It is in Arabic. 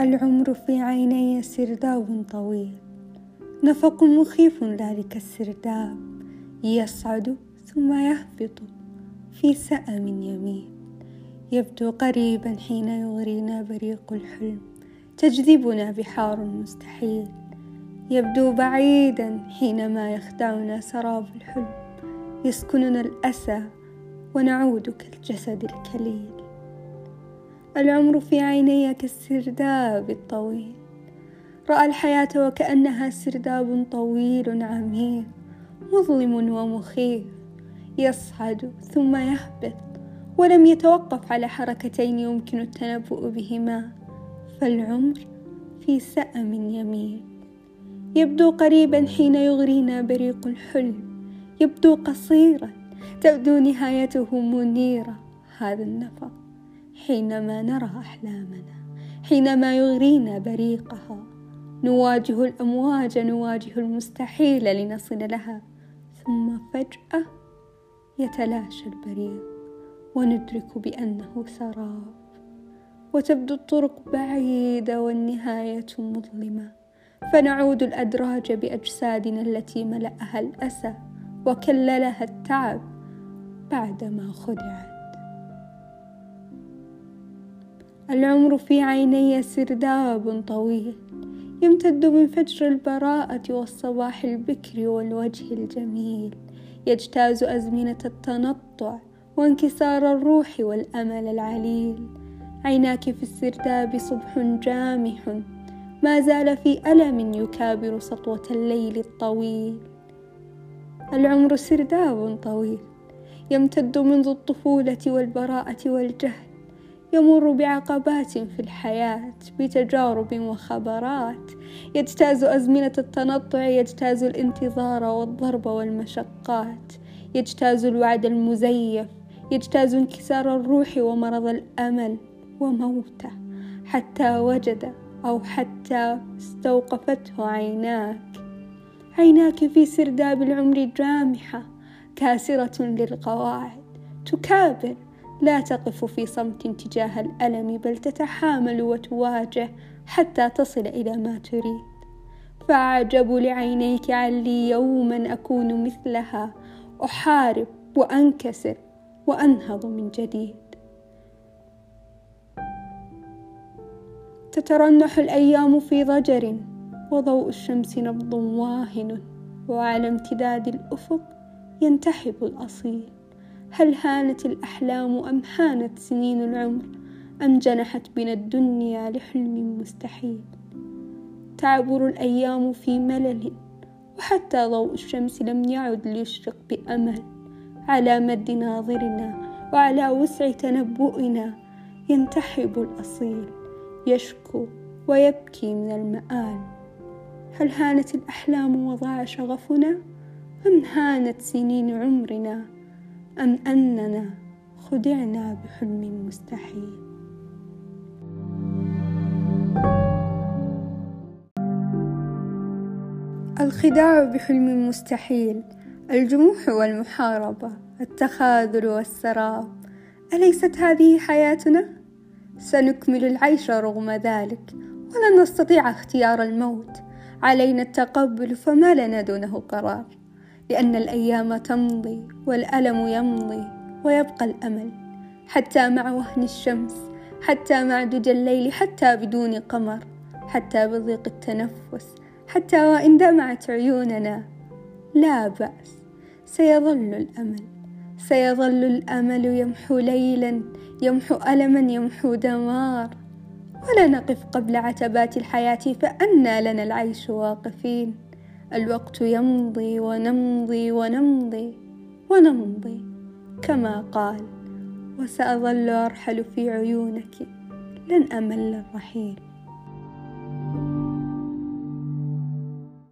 العمر في عيني سرداب طويل. نفق مخيف ذلك السرداب. يصعد ثم يهبط في سأم يمين. يبدو قريبا حين يغرينا بريق الحلم. تجذبنا بحار مستحيل. يبدو بعيدا حينما يخدعنا سراب الحلم. يسكننا الأسى ونعود كالجسد الكليل. العمر في عيني كالسرداب الطويل. رأى الحياة وكأنها سرداب طويل عميق مظلم ومخيف. يصعد ثم يهبط ولم يتوقف على حركتين يمكن التنبؤ بهما. فالعمر في سأم يمين. يبدو قريبا حين يغرينا بريق الحلم. يبدو قصيرا تبدو نهايته منيرة. هذا النفق. حينما نرى أحلامنا حينما يغرينا بريقها نواجه الأمواج نواجه المستحيل لنصل لها ثم فجأة يتلاشى البريق وندرك بأنه سراب وتبدو الطرق بعيدة والنهاية مظلمة فنعود الأدراج بأجسادنا التي ملأها الأسى وكللها التعب بعدما خدعت. العمر في عيني سرداب طويل يمتد من فجر البراءة والصباح البكر والوجه الجميل. يجتاز أزمنة التنطع وانكسار الروح والأمل العليل. عيناك في السرداب صبح جامح ما زال في ألم يكابر سطوة الليل الطويل. العمر سرداب طويل يمتد منذ الطفولة والبراءة والجهل. يمر بعقبات في الحياة بتجارب وخبرات. يجتاز أزمنة التنطع يجتاز الانتظار والضرب والمشقات. يجتاز الوعد المزيف يجتاز انكسار الروح ومرض الأمل وموته. حتى وجد أو حتى استوقفته عيناك. عيناك في سرداب العمر جامحة كاسرة للقواعد تكابر لا تقف في صمت تجاه الألم بل تتحامل وتواجه حتى تصل إلى ما تريد. فأعجب لعينيك علي يوما أكون مثلها. أحارب وأنكسر وأنهض من جديد. تترنح الأيام في ضجر وضوء الشمس نبض واهن وعلى امتداد الأفق ينتحب الأصيل. هل هانت الأحلام أم هانت سنين العمر؟ أم جنحت بنا الدنيا لحلم مستحيل؟ تعبر الأيام في ملل وحتى ضوء الشمس لم يعد ليشرق بأمل. على مد ناظرنا وعلى وسع تنبؤنا ينتحب الأصيل يشكو ويبكي من المآل. هل هانت الأحلام وضاع شغفنا؟ أم هانت سنين عمرنا؟ أم أننا خدعنا بحلم مستحيل. الخداع بحلم مستحيل الجموح والمحاربة التخاذل والسراب. أليست هذه حياتنا؟ سنكمل العيش رغم ذلك ولن نستطيع اختيار الموت. علينا التقبل فما لنا دونه قرار. لأن الأيام تمضي والألم يمضي ويبقى الأمل حتى مع وهن الشمس حتى مع دجى الليل حتى بدون قمر حتى بضيق التنفس حتى وإن دمعت عيوننا لا بأس سيظل الأمل سيظل الأمل يمحو ليلا يمحو ألما يمحو دمار. ولا نقف قبل عتبات الحياة فأنى لنا العيش واقفين. الوقت يمضي ونمضي ونمضي ونمضي كما قال وسأظل أرحل في عيونك لن أمل الرحيل.